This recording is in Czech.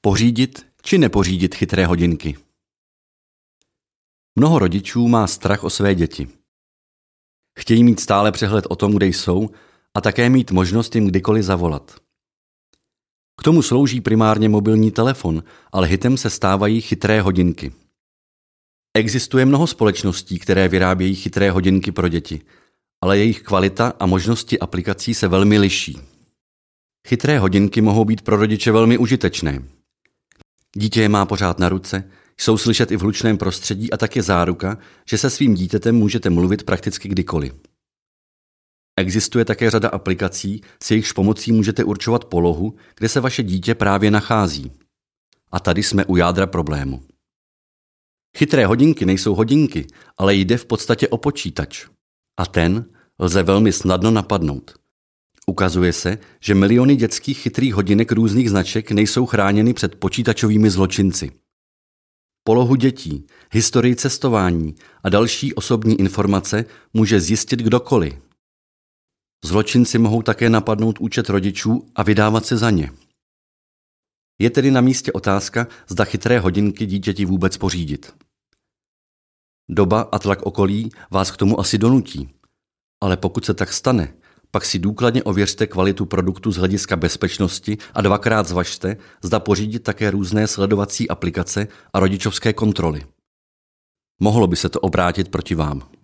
Pořídit či nepořídit chytré hodinky. Mnoho rodičů má strach o své děti. Chtějí mít stále přehled o tom, kde jsou a také mít možnost jim kdykoliv zavolat. K tomu slouží primárně mobilní telefon, ale hitem se stávají chytré hodinky. Existuje mnoho společností, které vyrábějí chytré hodinky pro děti, ale jejich kvalita a možnosti aplikací se velmi liší. Chytré hodinky mohou být pro rodiče velmi užitečné. Dítě je má pořád na ruce, jsou slyšet i v hlučném prostředí a tak je záruka, že se svým dítětem můžete mluvit prakticky kdykoliv. Existuje také řada aplikací, s jejichž pomocí můžete určovat polohu, kde se vaše dítě právě nachází. A tady jsme u jádra problému. Chytré hodinky nejsou hodinky, ale jde v podstatě o počítač. A ten lze velmi snadno napadnout. Ukazuje se, že miliony dětských chytrých hodinek různých značek nejsou chráněny před počítačovými zločinci. Polohu dětí, historii cestování a další osobní informace může zjistit kdokoliv. Zločinci mohou také napadnout účet rodičů a vydávat se za ně. Je tedy na místě otázka, zda chytré hodinky dítěti vůbec pořídit. Doba a tlak okolí vás k tomu asi donutí. Ale pokud se tak stane, pak si důkladně ověřte kvalitu produktu z hlediska bezpečnosti a dvakrát zvažte, zda pořídit také různé sledovací aplikace a rodičovské kontroly. Mohlo by se to obrátit proti vám.